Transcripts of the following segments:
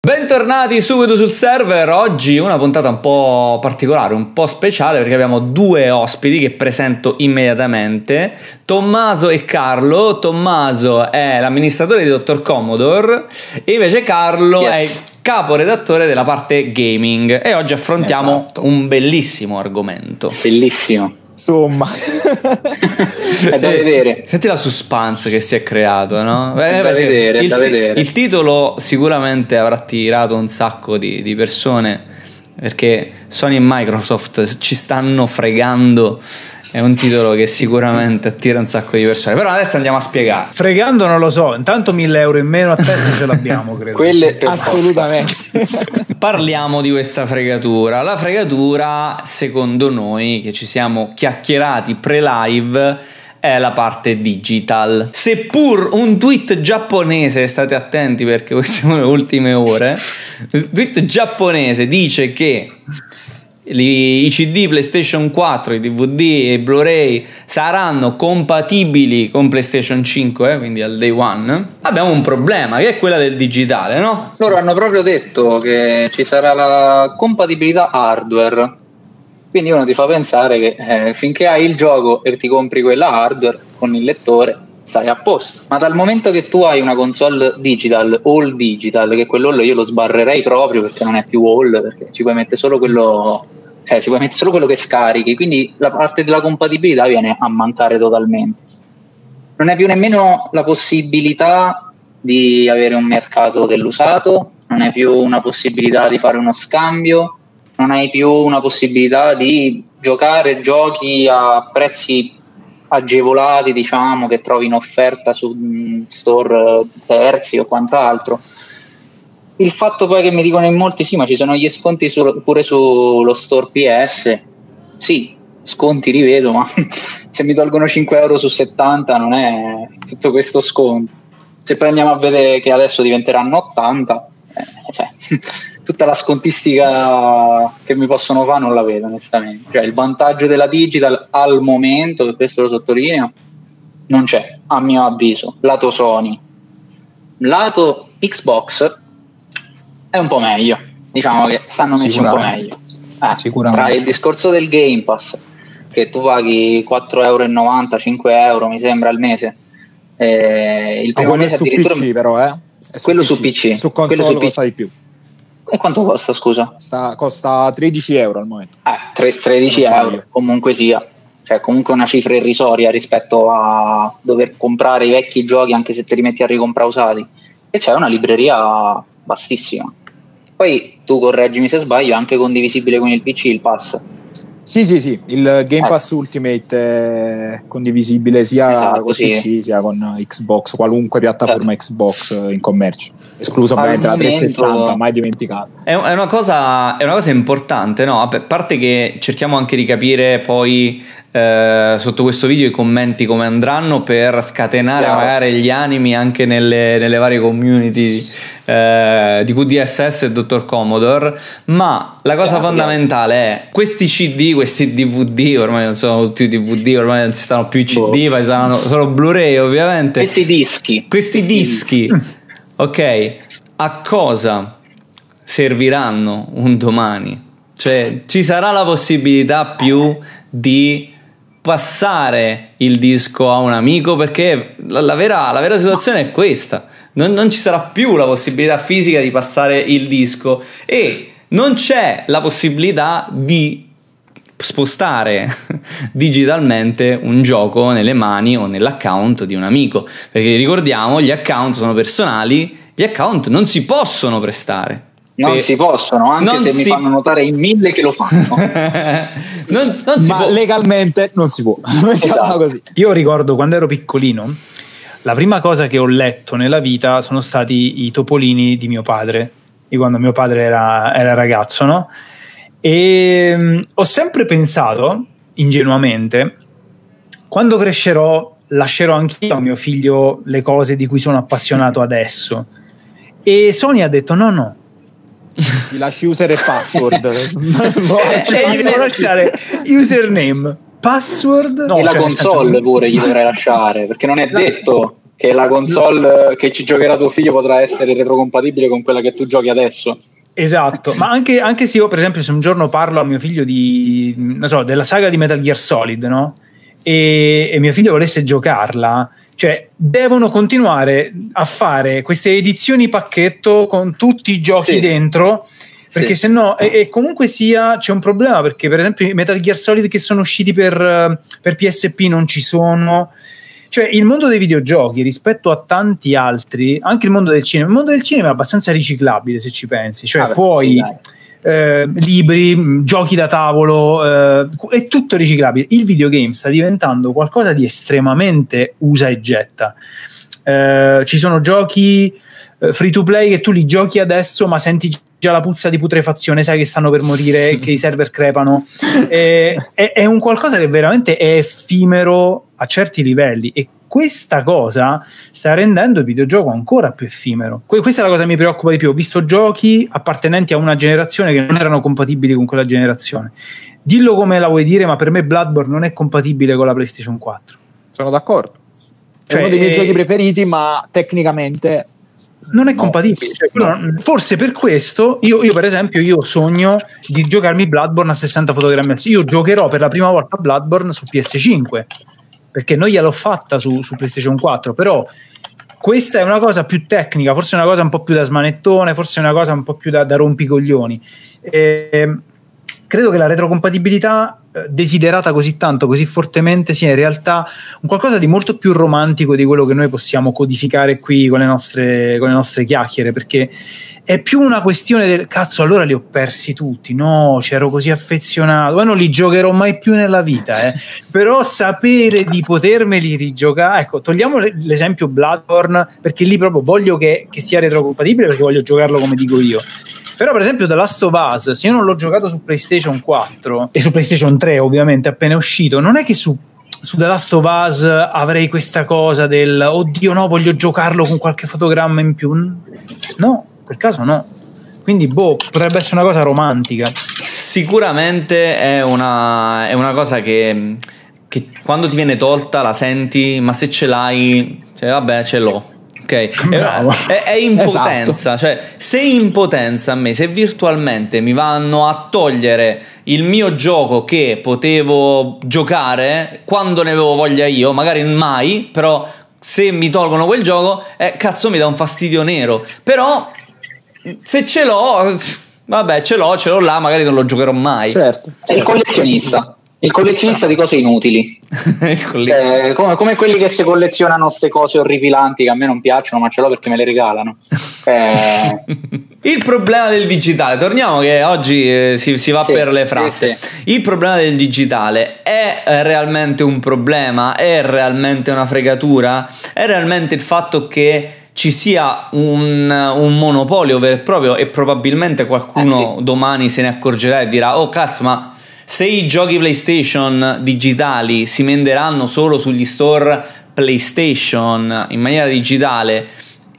Bentornati subito sul server, oggi una puntata un po' particolare, un po' speciale perché abbiamo due ospiti che presento immediatamente, Tommaso e Carlo. Tommaso è l'amministratore di Dr. Commodore e invece Carlo yes. è il caporedattore della parte gaming e oggi affrontiamo esatto. un bellissimo argomento. Bellissimo. Insomma, è da vedere. Senti la suspense che si è creato, no? È da vedere, il, da vedere. Il titolo sicuramente avrà attirato un sacco di, di persone perché Sony e Microsoft ci stanno fregando è un titolo che sicuramente attira un sacco di persone. Però adesso andiamo a spiegare. Fregando non lo so, intanto 1000 euro in meno a testa ce l'abbiamo, credo. Quelle Assolutamente. Parliamo di questa fregatura. La fregatura, secondo noi, che ci siamo chiacchierati pre-live, è la parte digital. Seppur un tweet giapponese, state attenti perché queste sono le ultime ore, un tweet giapponese dice che i CD PlayStation 4, i DVD e Blu-ray saranno compatibili con PlayStation 5, eh, quindi al day one, abbiamo un problema che è quella del digitale, no? Loro hanno proprio detto che ci sarà la compatibilità hardware. Quindi uno ti fa pensare che eh, finché hai il gioco e ti compri quella hardware con il lettore, stai a posto. Ma dal momento che tu hai una console digital, all digital, che quello io lo sbarrerei proprio perché non è più all, perché ci puoi mettere solo quello cioè ci puoi mettere solo quello che scarichi, quindi la parte della compatibilità viene a mancare totalmente. Non hai più nemmeno la possibilità di avere un mercato dell'usato, non hai più una possibilità di fare uno scambio, non hai più una possibilità di giocare giochi a prezzi agevolati, diciamo, che trovi in offerta su mm, store terzi o quant'altro il fatto poi che mi dicono in molti sì, ma ci sono gli sconti su, pure sullo store PS. Sì, sconti rivedo, ma se mi tolgono 5 euro su 70 non è tutto questo sconto. Se poi andiamo a vedere che adesso diventeranno 80, eh, cioè, tutta la scontistica che mi possono fare non la vedo onestamente. Cioè, il vantaggio della digital al momento, per questo lo sottolineo, non c'è, a mio avviso, lato Sony. Lato Xbox è un po' meglio. Diciamo che stanno messi un po' meglio. Eh, tra il discorso del Game Pass, che tu paghi 4,90 euro, 5 euro mi sembra al mese. Eh, il primo mese su addirittura. PC, però, eh? Su quello PC. su PC. Su console quello su costa di più. E quanto costa, scusa? Sta, costa 13 euro al momento. Eh, tre, 13 euro, comunque sia. Cioè, comunque una cifra irrisoria rispetto a dover comprare i vecchi giochi anche se te li metti a ricomprare usati. E c'è una libreria vastissima. Poi tu correggimi se sbaglio, è anche condivisibile con il PC il pass. Sì, sì, sì, il Game eh. Pass Ultimate è condivisibile sia esatto, con sì. PC sia con Xbox, qualunque piattaforma certo. Xbox in commercio, escluso ovviamente la 360, mai dimenticato. È, una cosa, è una cosa importante, no? A parte che cerchiamo anche di capire poi eh, sotto questo video i commenti come andranno per scatenare Chiaro. magari gli animi anche nelle, nelle varie community eh, di QDSS e Dr. Commodore, ma la cosa Chiaro. fondamentale è questi CD, questi DVD, ormai non sono tutti DVD, ormai non ci stanno più i CD, boh. ma saranno solo Blu-ray ovviamente. Questi dischi. Questi, questi dischi. dischi. ok, a cosa serviranno un domani? Cioè, ci sarà la possibilità più di passare il disco a un amico perché la, la, vera, la vera, situazione è questa. Non, non, ci sarà più la possibilità fisica di passare il disco e non c'è la possibilità di spostare digitalmente un gioco nelle mani o nell'account di un amico perché ricordiamo gli account sono personali gli account non si possono prestare non per... si possono, anche non se si... mi fanno notare in mille che lo fanno. non, non Ma può. legalmente non si può. Esatto. Io ricordo quando ero piccolino, la prima cosa che ho letto nella vita sono stati i topolini di mio padre, di quando mio padre era, era ragazzo, no? E um, ho sempre pensato, ingenuamente, quando crescerò lascerò anch'io a mio figlio le cose di cui sono appassionato adesso. E Sony ha detto no, no, ti lasci user e password. Eh, cioè, lasciare username, password. No, e la cioè, console pure gli dovrei lasciare perché non è detto. che la console che ci giocherà tuo figlio potrà essere retrocompatibile con quella che tu giochi adesso. Esatto, ma anche, anche, se io, per esempio, se un giorno parlo a mio figlio di, non so, della saga di Metal Gear Solid, no? E, e mio figlio volesse giocarla, cioè devono continuare a fare queste edizioni pacchetto con tutti i giochi sì. dentro perché sì. se no e, e, comunque sia c'è un problema perché per esempio i Metal Gear Solid che sono usciti per, per PSP non ci sono cioè, il mondo dei videogiochi rispetto a tanti altri, anche il mondo del cinema, il mondo del cinema è abbastanza riciclabile se ci pensi, cioè ah, puoi. Sì, eh, libri, giochi da tavolo, eh, è tutto riciclabile. Il videogame sta diventando qualcosa di estremamente usa e getta. Eh, ci sono giochi eh, free to play che tu li giochi adesso, ma senti già la puzza di putrefazione, sai che stanno per morire, che i server crepano. è, è, è un qualcosa che veramente è effimero a certi livelli e questa cosa sta rendendo il videogioco ancora più effimero. Que- questa è la cosa che mi preoccupa di più. Ho visto giochi appartenenti a una generazione che non erano compatibili con quella generazione. Dillo come la vuoi dire, ma per me Bloodborne non è compatibile con la PlayStation 4. Sono d'accordo. È cioè, uno dei miei eh, giochi preferiti, ma tecnicamente non è no, compatibile. Cioè, no. Forse per questo, io, io, per esempio, io sogno di giocarmi Bloodborne a 60 fotogrammi al Io giocherò per la prima volta Bloodborne su PS5 perché non gliel'ho fatta su, su PlayStation 4, però questa è una cosa più tecnica, forse una cosa un po' più da smanettone, forse una cosa un po' più da, da rompicoglioni. E, credo che la retrocompatibilità desiderata così tanto, così fortemente, sia in realtà un qualcosa di molto più romantico di quello che noi possiamo codificare qui con le nostre, con le nostre chiacchiere, perché è più una questione del cazzo, allora li ho persi tutti. No, c'ero così affezionato, ma non li giocherò mai più nella vita. Eh. Però sapere di potermeli rigiocare, ecco, togliamo l'esempio Bloodborne perché lì proprio voglio che, che sia retrocompatibile perché voglio giocarlo come dico io. Però, per esempio, The Last of Us, se io non l'ho giocato su PlayStation 4 e su PlayStation 3, ovviamente, appena uscito, non è che su su The Last of Us avrei questa cosa del oddio no voglio giocarlo con qualche fotogramma in più no quel caso no. Quindi, boh, potrebbe essere una cosa romantica. Sicuramente è una, è una cosa che, che, quando ti viene tolta la senti, ma se ce l'hai, cioè, vabbè, ce l'ho. Ok, Bravo. è, è impotenza. Esatto. Cioè, se in potenza a me, se virtualmente mi vanno a togliere il mio gioco che potevo giocare quando ne avevo voglia io, magari mai, però se mi tolgono quel gioco, eh, cazzo mi dà un fastidio nero. Però se ce l'ho, vabbè, ce l'ho, ce l'ho là, magari non lo giocherò mai. Certo. È il collezionista. Il collezionista di cose inutili, eh, come, come, quelli che si collezionano queste cose orripilanti che a me non piacciono, ma ce l'ho perché me le regalano. Eh... Il problema del digitale, torniamo che oggi eh, si, si, va sì, per le fratte. Sì, sì. Il problema del digitale è realmente un problema? È realmente una fregatura? È realmente il fatto che ci sia un, un, monopolio vero e proprio e probabilmente qualcuno eh sì. domani se ne accorgerà e dirà oh cazzo ma se i giochi PlayStation digitali si venderanno solo sugli store PlayStation in maniera digitale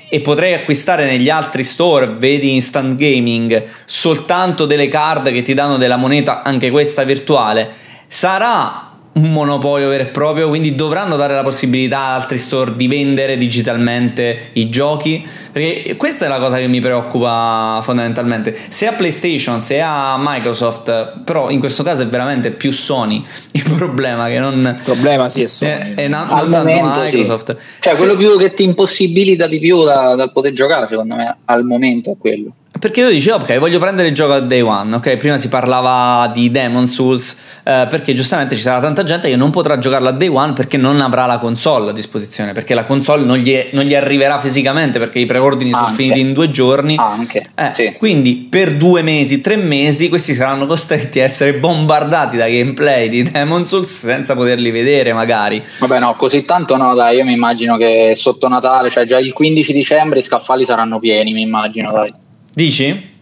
e potrei acquistare negli altri store, vedi Instant Gaming, soltanto delle card che ti danno della moneta, anche questa virtuale, sarà un monopolio vero e proprio, quindi dovranno dare la possibilità ad altri store di vendere digitalmente i giochi, perché questa è la cosa che mi preoccupa fondamentalmente. Se a PlayStation, se a Microsoft, però in questo caso è veramente più Sony il problema che non... Il problema sì è Sony. È, è na- non tanto Microsoft. Sì. Cioè quello più che ti impossibilita di più da, dal poter giocare secondo me al momento è quello. Perché io dicevo, ok, voglio prendere il gioco a day one, ok? Prima si parlava di Demon Souls, eh, perché giustamente ci sarà tanta gente che non potrà giocarlo a day one perché non avrà la console a disposizione, perché la console non gli, non gli arriverà fisicamente perché i preordini Anche. sono finiti in due giorni. Anche, eh, sì. Quindi per due mesi, tre mesi, questi saranno costretti a essere bombardati da gameplay di Demon Souls senza poterli vedere magari. Vabbè no, così tanto no, dai, io mi immagino che sotto Natale, cioè già il 15 dicembre i scaffali saranno pieni, mi immagino, dai. Dici?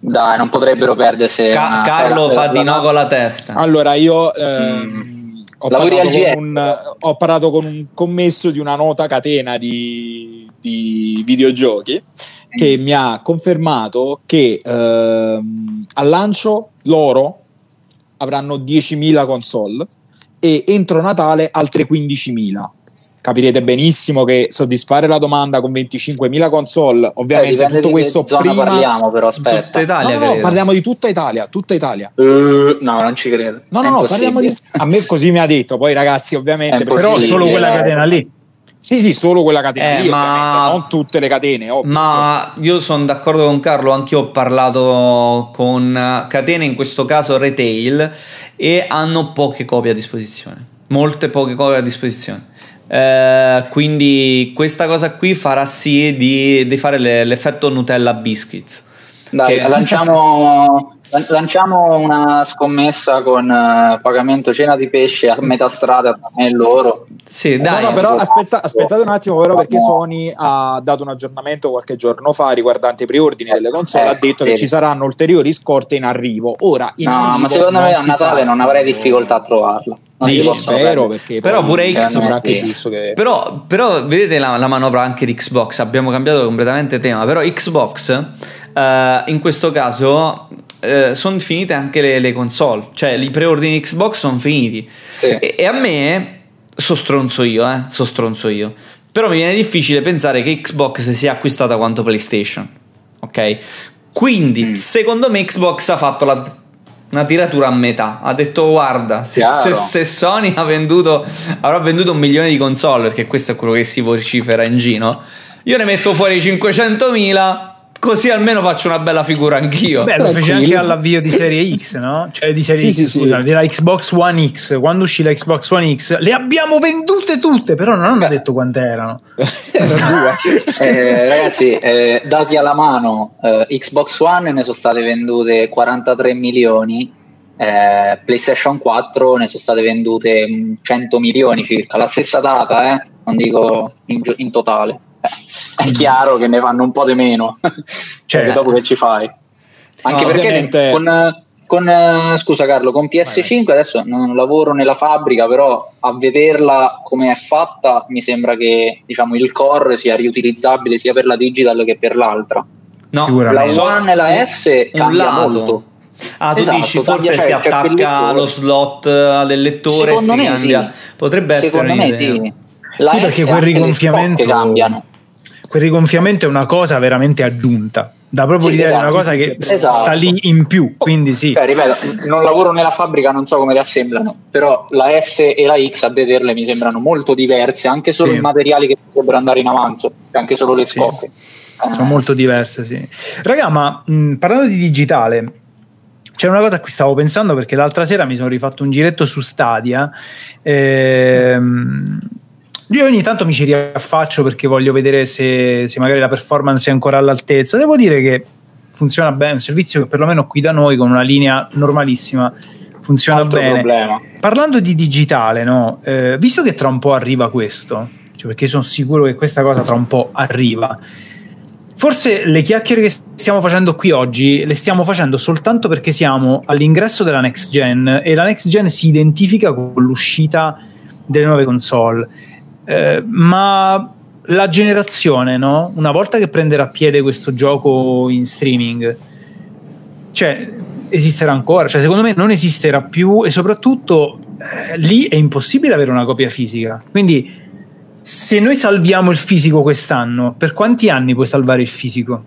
Dai, non potrebbero perdersi. Ca- Carlo fa di no con la testa. Allora, io eh, mm. ho, parlato un, ho, parlato con un, commesso di una nota catena di, di videogiochi che mm. mi ha confermato che eh, al lancio loro avranno 10.000 console e entro Natale altre 15.000. capirete benissimo che soddisfare la domanda con 25.000 console, ovviamente eh, tutto questo prima parliamo però aspetta. Tutta Italia, no, no, no, parliamo di tutta Italia, tutta Italia. Uh, no, non ci credo. No, no, no, parliamo di a me così mi ha detto, poi ragazzi, ovviamente, però solo quella catena lì. Sì, sì, solo quella catena eh, lì, ma... non tutte le catene. Ovvio, ma io sono d'accordo con Carlo, anch'io ho parlato con catene, in questo caso retail, e hanno poche copie a disposizione, molte poche copie a disposizione. Eh, quindi questa cosa qui farà sì di, di fare le, l'effetto Nutella Biscuits. Dai, che... lanciamo, lanciamo, una scommessa con uh, pagamento cena di pesce a metà strada tra me e loro. Sì, dai. No, no, però aspetta, aspettate un attimo, però, perché Sony ha dato un aggiornamento qualche giorno fa riguardante i preordini delle console. Eh, ha detto sì. che ci saranno ulteriori scorte in arrivo. Ora, in no, arrivo ma secondo me a Natale sa. non avrei difficoltà a trovarla. Dici, spero perché però pure Xbox che... però, però vedete la, la, manovra anche di Xbox abbiamo cambiato completamente tema però Xbox uh, in questo caso uh, sono finite anche le, le, console cioè i preordini Xbox sono finiti sì. e, e, a me so stronzo io eh so stronzo io però mi viene difficile pensare che Xbox sia acquistata quanto PlayStation ok quindi mm. secondo me Xbox ha fatto la una tiratura a metà. Ha detto: Guarda, se, se, se, Sony ha venduto, avrà venduto un milione di console, perché questo è quello che si vocifera in giro. Io ne metto fuori 500.000 Così almeno faccio una bella figura anch'io. Beh, lo fece anche all'avvio di Serie X, no? Cioè di Serie sì, X, sì, scusa, sì. della Xbox One X. Quando uscì la Xbox One X, le abbiamo vendute tutte, però non hanno Beh. detto quante erano. eh, ragazzi, eh, dati alla mano, eh, Xbox One ne sono state vendute 43 milioni, eh, PlayStation 4 ne sono state vendute 100 milioni circa, la stessa data, eh? non dico in, in totale è chiaro che ne fanno un po' di meno cioè, dopo che ci fai anche no, perché ovviamente... con, con, scusa Carlo con PS5 Vai. adesso non lavoro nella fabbrica però a vederla come è fatta mi sembra che diciamo, il core sia riutilizzabile sia per la digital che per l'altra no, la One e la S cambia molto Ah, tu esatto, dici forse cioè, si attacca lo slot del lettore si cambia. Sì. Potrebbe Secondo essere me sì. La sì, perché quel rigonfiamento cambiano. quel rigonfiamento è una cosa veramente aggiunta. Dà proprio sì, l'idea esatto, di una esatto, cosa sì, che sì, sta lì esatto. in più quindi sì. cioè, ripeto non lavoro nella fabbrica non so come le assemblano però la S e la X a vederle mi sembrano molto diverse anche solo i materiali che potrebbero andare in avanzo anche solo le scocche eh. sono molto diverse sì. Raga ma mh, parlando di digitale c'è una cosa a cui stavo pensando perché l'altra sera mi sono rifatto un giretto su Stadia ehm, io ogni tanto mi ci riaffaccio perché voglio vedere se, se, magari la performance è ancora all'altezza. Devo dire che funziona bene, un servizio che perlomeno qui da noi con una linea normalissima funziona Altro bene. Problema. Parlando di digitale, no? eh, visto che tra un po' arriva questo, cioè perché sono sicuro che questa cosa tra un po' arriva, forse le chiacchiere che stiamo facendo qui oggi le stiamo facendo soltanto perché siamo all'ingresso della next gen e la next gen si identifica con l'uscita delle nuove console eh, ma la generazione, no? una volta che prenderà piede questo gioco in streaming, cioè esisterà ancora, cioè secondo me non esisterà più e soprattutto eh, lì è impossibile avere una copia fisica. Quindi se noi salviamo il fisico quest'anno, per quanti anni puoi salvare il fisico?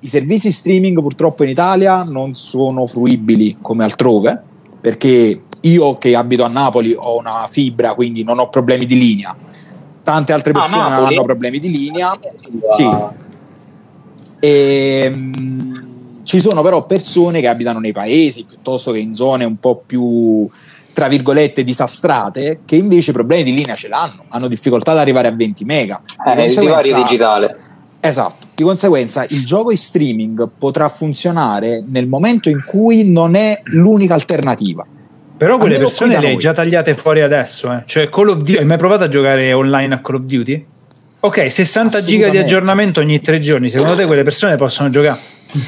I servizi streaming purtroppo in Italia non sono fruibili come altrove perché io che abito a Napoli ho una fibra, quindi non ho problemi di linea. Tante altre ah, persone ah, hanno problemi di linea. Sì. E, um, ci sono però persone che abitano nei paesi piuttosto che in zone un po' più tra virgolette disastrate che invece problemi di linea ce l'hanno, hanno difficoltà ad arrivare a 20 mega. Eh, il divario digitale. Esatto, di conseguenza il gioco in streaming potrà funzionare nel momento in cui non è l'unica alternativa. Però quelle persone le hai già tagliate fuori adesso. Eh. Cioè, Call of Duty, hai mai provato a giocare online a Call of Duty? Ok, 60 giga di aggiornamento ogni tre giorni. Secondo te quelle persone possono giocare?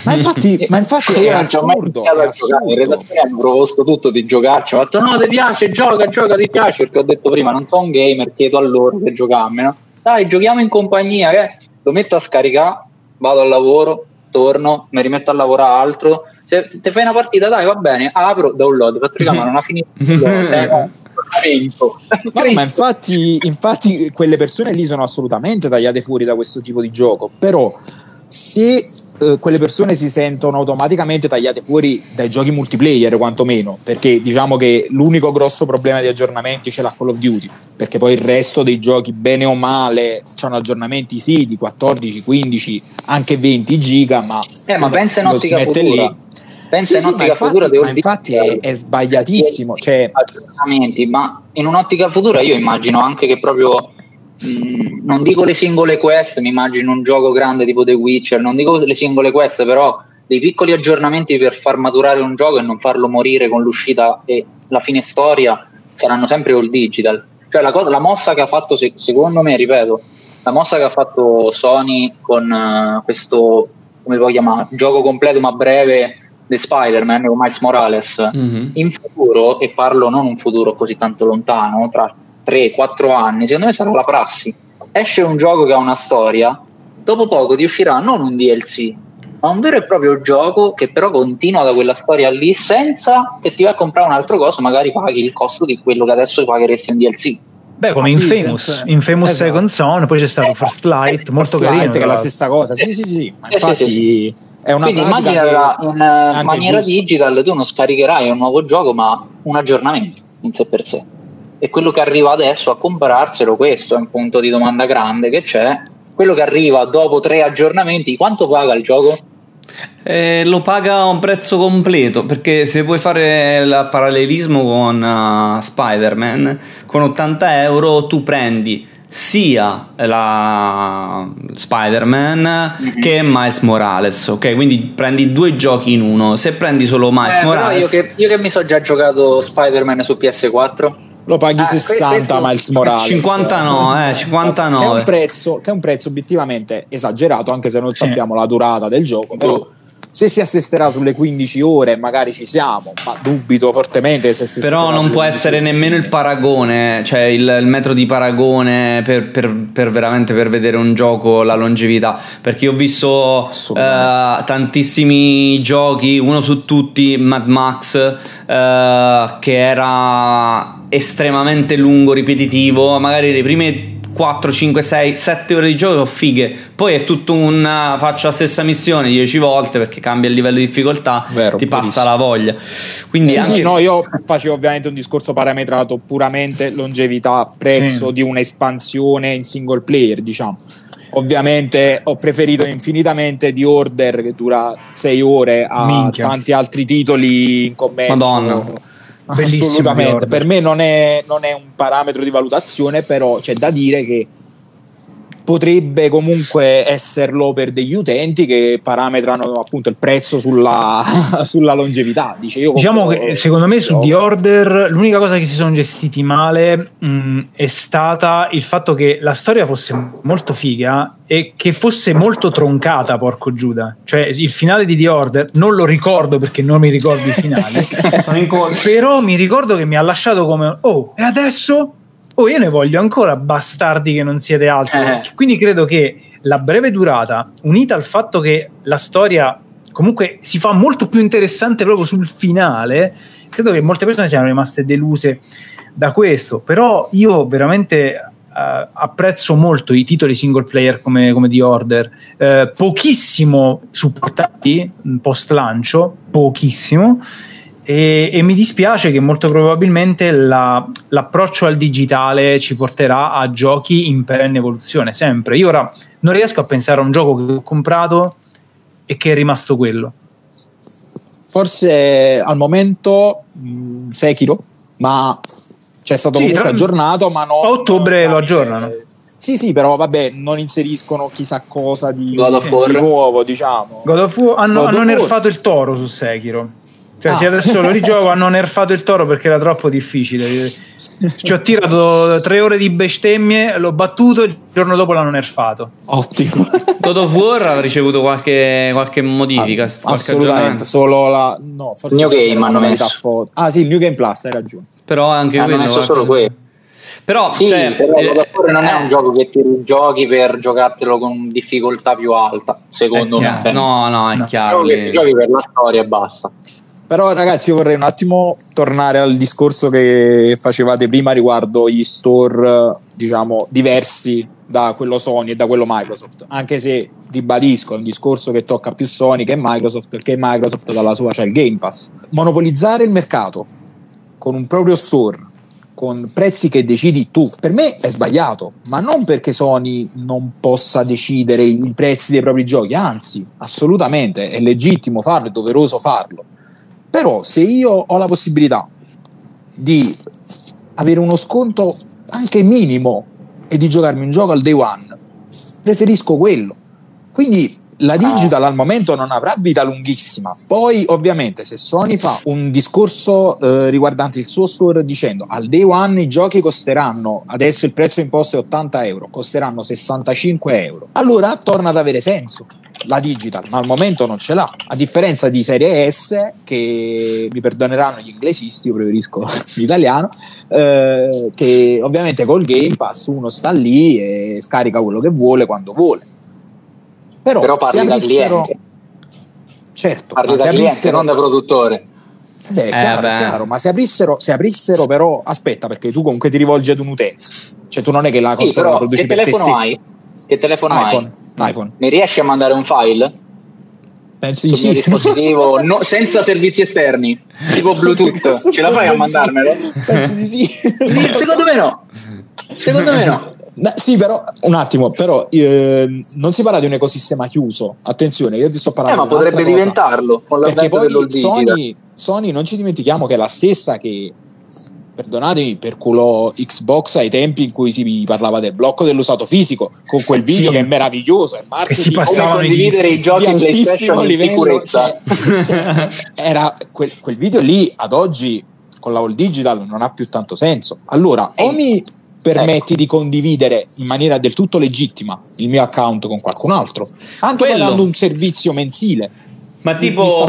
Ma infatti, ma infatti è assurdo. È assurdo. In redazione hanno proposto tutto di giocarci. Ho detto no, ti piace, gioca, gioca, ti piace. Perché ho detto prima, non sono un gamer, chiedo a loro che giocammelo. Dai, giochiamo in compagnia, che lo metto a scaricare, vado al lavoro, torno, mi rimetto a lavorare altro se ti fai una partita, dai, va bene, apro, download, fatto ma non ha finito. eh, no, ma infatti, infatti quelle persone lì sono assolutamente tagliate fuori da questo tipo di gioco, però se eh, quelle persone si sentono automaticamente tagliate fuori dai giochi multiplayer quantomeno perché diciamo che l'unico grosso problema di aggiornamenti ce l'ha Call of Duty perché poi il resto dei giochi bene o male hanno aggiornamenti sì di 14, 15 anche 20 giga ma, eh, ma pensa in ottica futura lì. pensa sì, in ottica sì, futura ma infatti è, è sbagliatissimo cioè... aggiornamenti ma in un'ottica futura io immagino anche che proprio Mm, non dico le singole quest, mi immagino un gioco grande tipo The Witcher, non dico le singole quest, però dei piccoli aggiornamenti per far maturare un gioco e non farlo morire con l'uscita e la fine storia saranno sempre all digital. Cioè la, cosa, la mossa che ha fatto, secondo me, ripeto, la mossa che ha fatto Sony con uh, questo, come puoi chiamare, gioco completo ma breve di Spider-Man con Miles Morales, mm-hmm. in futuro, e parlo non un futuro così tanto lontano, tra 3-4 anni, secondo me sarà la prassi. Esce un gioco che ha una storia, dopo poco ti uscirà non un DLC, ma un vero e proprio gioco che però continua da quella storia lì senza che ti vai a comprare un altro coso, magari paghi il costo di quello che adesso pagheresti un DLC. Beh, come in Famous, in Famous esatto. Second Zone, poi c'è stato esatto. First Light, molto First carino. Light, che è la stessa cosa, sì, sì, sì. Ma infatti sì, sì, è una Quindi immagina in maniera giusto. digital tu non scaricherai un nuovo gioco, ma un aggiornamento in sé per sé e quello che arriva adesso a comprarselo, questo è un punto di domanda grande che c'è. Quello che arriva dopo tre aggiornamenti, quanto paga il gioco? Eh, lo paga a un prezzo completo perché se vuoi fare il parallelismo con uh, Spider-Man con 80 euro tu prendi sia la Spider-Man mm-hmm. che Miles Morales, ok? Quindi prendi due giochi in uno. Se prendi solo Miles eh, Morales, io che, io che mi sono già giocato Spider-Man su PS4 lo paghi ah, 60 Miles Morales 59 eh, 59 che è, un prezzo, che è un prezzo obiettivamente esagerato anche se non sì. sappiamo la durata del gioco però se si assisterà sulle 15 ore magari ci siamo ma dubito fortemente se si però non può essere ore. nemmeno il paragone cioè il, il metro di paragone per, per, per, veramente per vedere un gioco la longevità perché ho visto uh, tantissimi giochi uno su tutti Mad Max uh, che era estremamente lungo ripetitivo magari le prime 4, 5, 6, 7 ore di gioco sono fighe. Poi è tutto un faccio la stessa missione 10 volte perché cambia il livello di difficoltà, Vero, ti passa la voglia. Quindi sì, anche... sì, no, io facevo ovviamente un discorso parametrato puramente longevità, prezzo sì. di un'espansione in single player, diciamo. Ovviamente ho preferito infinitamente The Order che dura 6 ore a Minchia. tanti altri titoli in commercio. Madonna Assolutamente, per me non è, non è, un parametro di valutazione, però c'è da dire che potrebbe comunque esserlo per degli utenti che parametrano appunto il prezzo sulla, sulla longevità. Dice, io diciamo che secondo me su The Order l'unica cosa che si sono gestiti male mh, è stata il fatto che la storia fosse molto figa e che fosse molto troncata, porco Giuda. Cioè il finale di The Order non lo ricordo perché non mi ricordo il finale, però mi ricordo che mi ha lasciato come oh e adesso oh io ne voglio ancora bastardi che non siete altro eh. quindi credo che la breve durata unita al fatto che la storia comunque si fa molto più interessante proprio sul finale credo che molte persone siano rimaste deluse da questo. Però io veramente Uh, apprezzo molto i titoli single player come, come The Order, uh, pochissimo supportati post lancio, pochissimo, e, e, mi dispiace che molto probabilmente la, l'approccio al digitale ci porterà a giochi in perenne evoluzione, sempre. Io ora non riesco a pensare a un gioco che ho comprato e che è rimasto quello. Forse al momento mh, Sekiro, ma c'è stato sì, comunque tra... aggiornato, ma no. A ottobre non, lo aggiornano. Sì, sì, però vabbè, non inseriscono chissà cosa di, di nuovo, diciamo. God of War hanno, God hanno nerfato il toro su Sekiro. Cioè, ah. se adesso lo rigioco hanno nerfato il toro perché era troppo difficile. Ci ho tirato tre ore di bestemmie, l'ho battuto il giorno dopo l'hanno nerfato. Ottimo. Todo of War ha ricevuto qualche, qualche modifica. Ah, qualche assolutamente. Solo la. No, forse New Game hanno messo. Ah, sì, New Game Plus, hai ragione. Però anche hanno quello. messo solo quello. Però, sì, cioè, però eh, non è un gioco che ti giochi per giocartelo con difficoltà più alta, secondo me. No, no, è no. chiaro. Che ti giochi per la storia e basta. Però ragazzi io vorrei un attimo tornare al discorso che facevate prima riguardo gli store diciamo diversi da quello Sony e da quello Microsoft, anche se ribadisco è un discorso che tocca più Sony che Microsoft, perché Microsoft dalla sua c'è il Game Pass. Monopolizzare il mercato con un proprio store, con prezzi che decidi tu, per me è sbagliato, ma non perché Sony non possa decidere i prezzi dei propri giochi, anzi, assolutamente è legittimo farlo, è doveroso farlo. Però se io ho la possibilità di avere uno sconto anche minimo e di giocarmi un gioco al day one, preferisco quello. Quindi la digital al momento non avrà vita lunghissima. Poi, ovviamente, se Sony fa un discorso eh, riguardante il suo store dicendo al day one i giochi costeranno adesso il prezzo imposto è 80 euro, costeranno 65 euro, allora torna ad avere senso la digital, ma al momento non ce l'ha. A differenza di serie S, che mi perdoneranno gli inglesisti, io preferisco l'italiano, eh, che ovviamente col Game Pass uno sta lì e scarica quello che vuole quando vuole. Però, Però parli da cliente. Certo, parli da cliente, non da produttore. Beh, eh, chiaro, beh. chiaro, ma se aprissero, se aprissero però, aspetta, perché tu comunque ti rivolgi ad un'utenza. Cioè tu non è che la console sì, la produci che telefono hai? Che telefono iPhone, hai? iPhone. Mi riesci a mandare un file? Penso di sì. dispositivo no, senza servizi esterni, tipo Bluetooth. Ce la fai a mandarmelo? Penso di sì. Secondo me no. Secondo me no. Beh, sì, però un attimo, però eh, non si parla di un ecosistema chiuso. Attenzione, io ti sto parlando. Eh, ma potrebbe diventarlo con l'avvento poi Sony, Sony, non ci dimentichiamo che è la stessa che perdonatemi, perculò Xbox ai tempi in cui si parlava del blocco dell'usato fisico, con quel video sì. che è meraviglioso. È si passavano come condividere i giochi di in livello. Cioè, era quel, quel, video lì ad oggi con la All Digital non ha più tanto senso. Allora, o mi permetti ecco. di condividere in maniera del tutto legittima il mio account con qualcun altro, anche dando un servizio mensile. Ma tipo,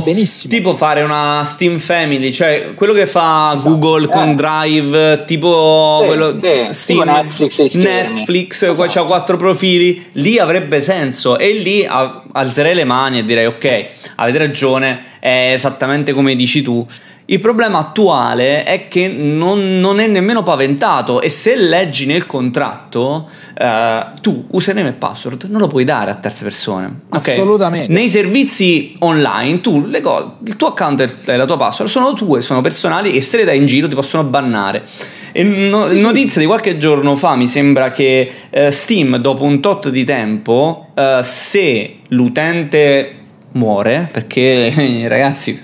tipo, fare una Steam Family, cioè quello che fa esatto. Google eh. con Drive, tipo sì, quello sì. Steam, tipo Netflix, Netflix esatto. qua c'ha quattro profili, lì avrebbe senso e lì alzerei le mani e direi ok, avete ragione, è esattamente come dici tu. Il problema attuale è che non, non, è nemmeno paventato e se leggi nel contratto eh, tu username e password non lo puoi dare a terze persone. Okay? Assolutamente. Nei servizi online tu le cose, il tuo account e la tua password sono tue, sono personali e se le dai in giro ti possono bannare. No, sì, notizia sì. di qualche giorno fa mi sembra che eh, Steam dopo un tot di tempo eh, se l'utente muore perché ragazzi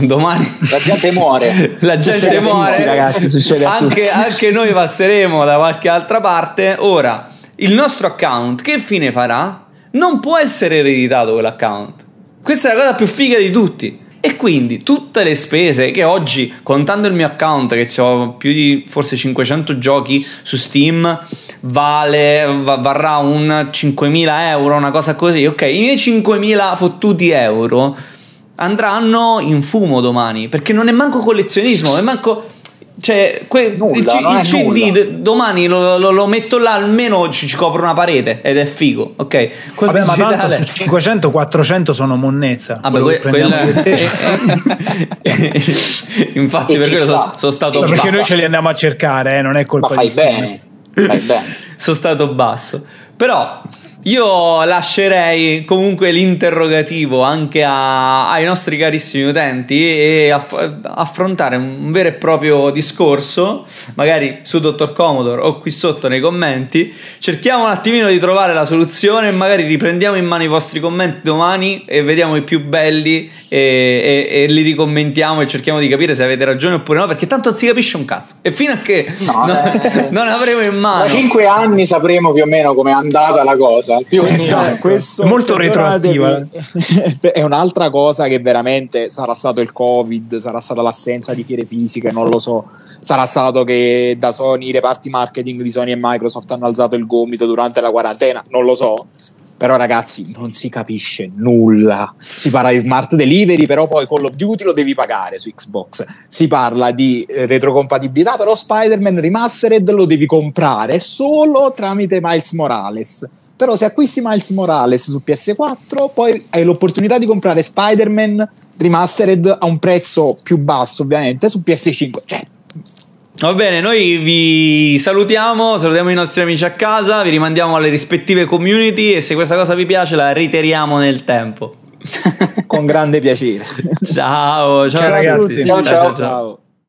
domani la gente muore. La gente muore tutti, ragazzi, succede anche, anche noi passeremo da qualche altra parte. Ora il nostro account che fine farà? non può essere ereditato quell'account. Questa è la cosa più figa di tutti. E quindi tutte le spese che oggi, contando il mio account, che ho più di forse 500 giochi su Steam, vale, varrà un 5.000 euro, una cosa così. Ok, i miei 5.000 fottuti euro andranno in fumo domani, perché non è manco collezionismo, è manco cioè, que- nulla, il, il CD d- domani lo, lo, lo, metto là, almeno ci, ci, copro una parete ed è figo, ok? Quel Vabbè, digitale... ma tanto 500, 400 sono monnezza. Vabbè, que- quella... Infatti, per quello sono, sono stato Perché noi ce li andiamo a cercare, eh, non è colpa ma fai di bene. Sono stato basso. Però io lascerei comunque l'interrogativo anche a, ai nostri carissimi utenti e aff- affrontare un vero e proprio discorso, magari su Dottor Commodore o qui sotto nei commenti. Cerchiamo un attimino di trovare la soluzione magari riprendiamo in mano i vostri commenti domani e vediamo i più belli e, e, e li ricommentiamo e cerchiamo di capire se avete ragione oppure no, perché tanto non si capisce un cazzo. E fino a che no, non, eh, non avremo in mano... Tra cinque anni sapremo più o meno come è andata la cosa più questo, questo, è molto retroattiva. è un'altra cosa che veramente sarà stato il covid sarà stata l'assenza di fiere fisiche non lo so. Sarà stato che da Sony i reparti marketing di Sony e Microsoft hanno alzato il gomito durante la quarantena non lo so. Però ragazzi non si capisce nulla. Si parla di smart delivery però poi Call of Duty lo devi pagare su Xbox. Si parla di eh, retrocompatibilità però Spider-Man Remastered lo devi comprare solo tramite Miles Morales però se acquisti Miles Morales su PS4 poi hai l'opportunità di comprare Spider-Man remastered a un prezzo più basso ovviamente su PS5 cioè Va bene, noi vi salutiamo, salutiamo i nostri amici a casa, vi rimandiamo alle rispettive community e se questa cosa vi piace la reiteriamo nel tempo. Con grande piacere. ciao, ciao, ciao ragazzi. ciao. ciao. ciao. ciao.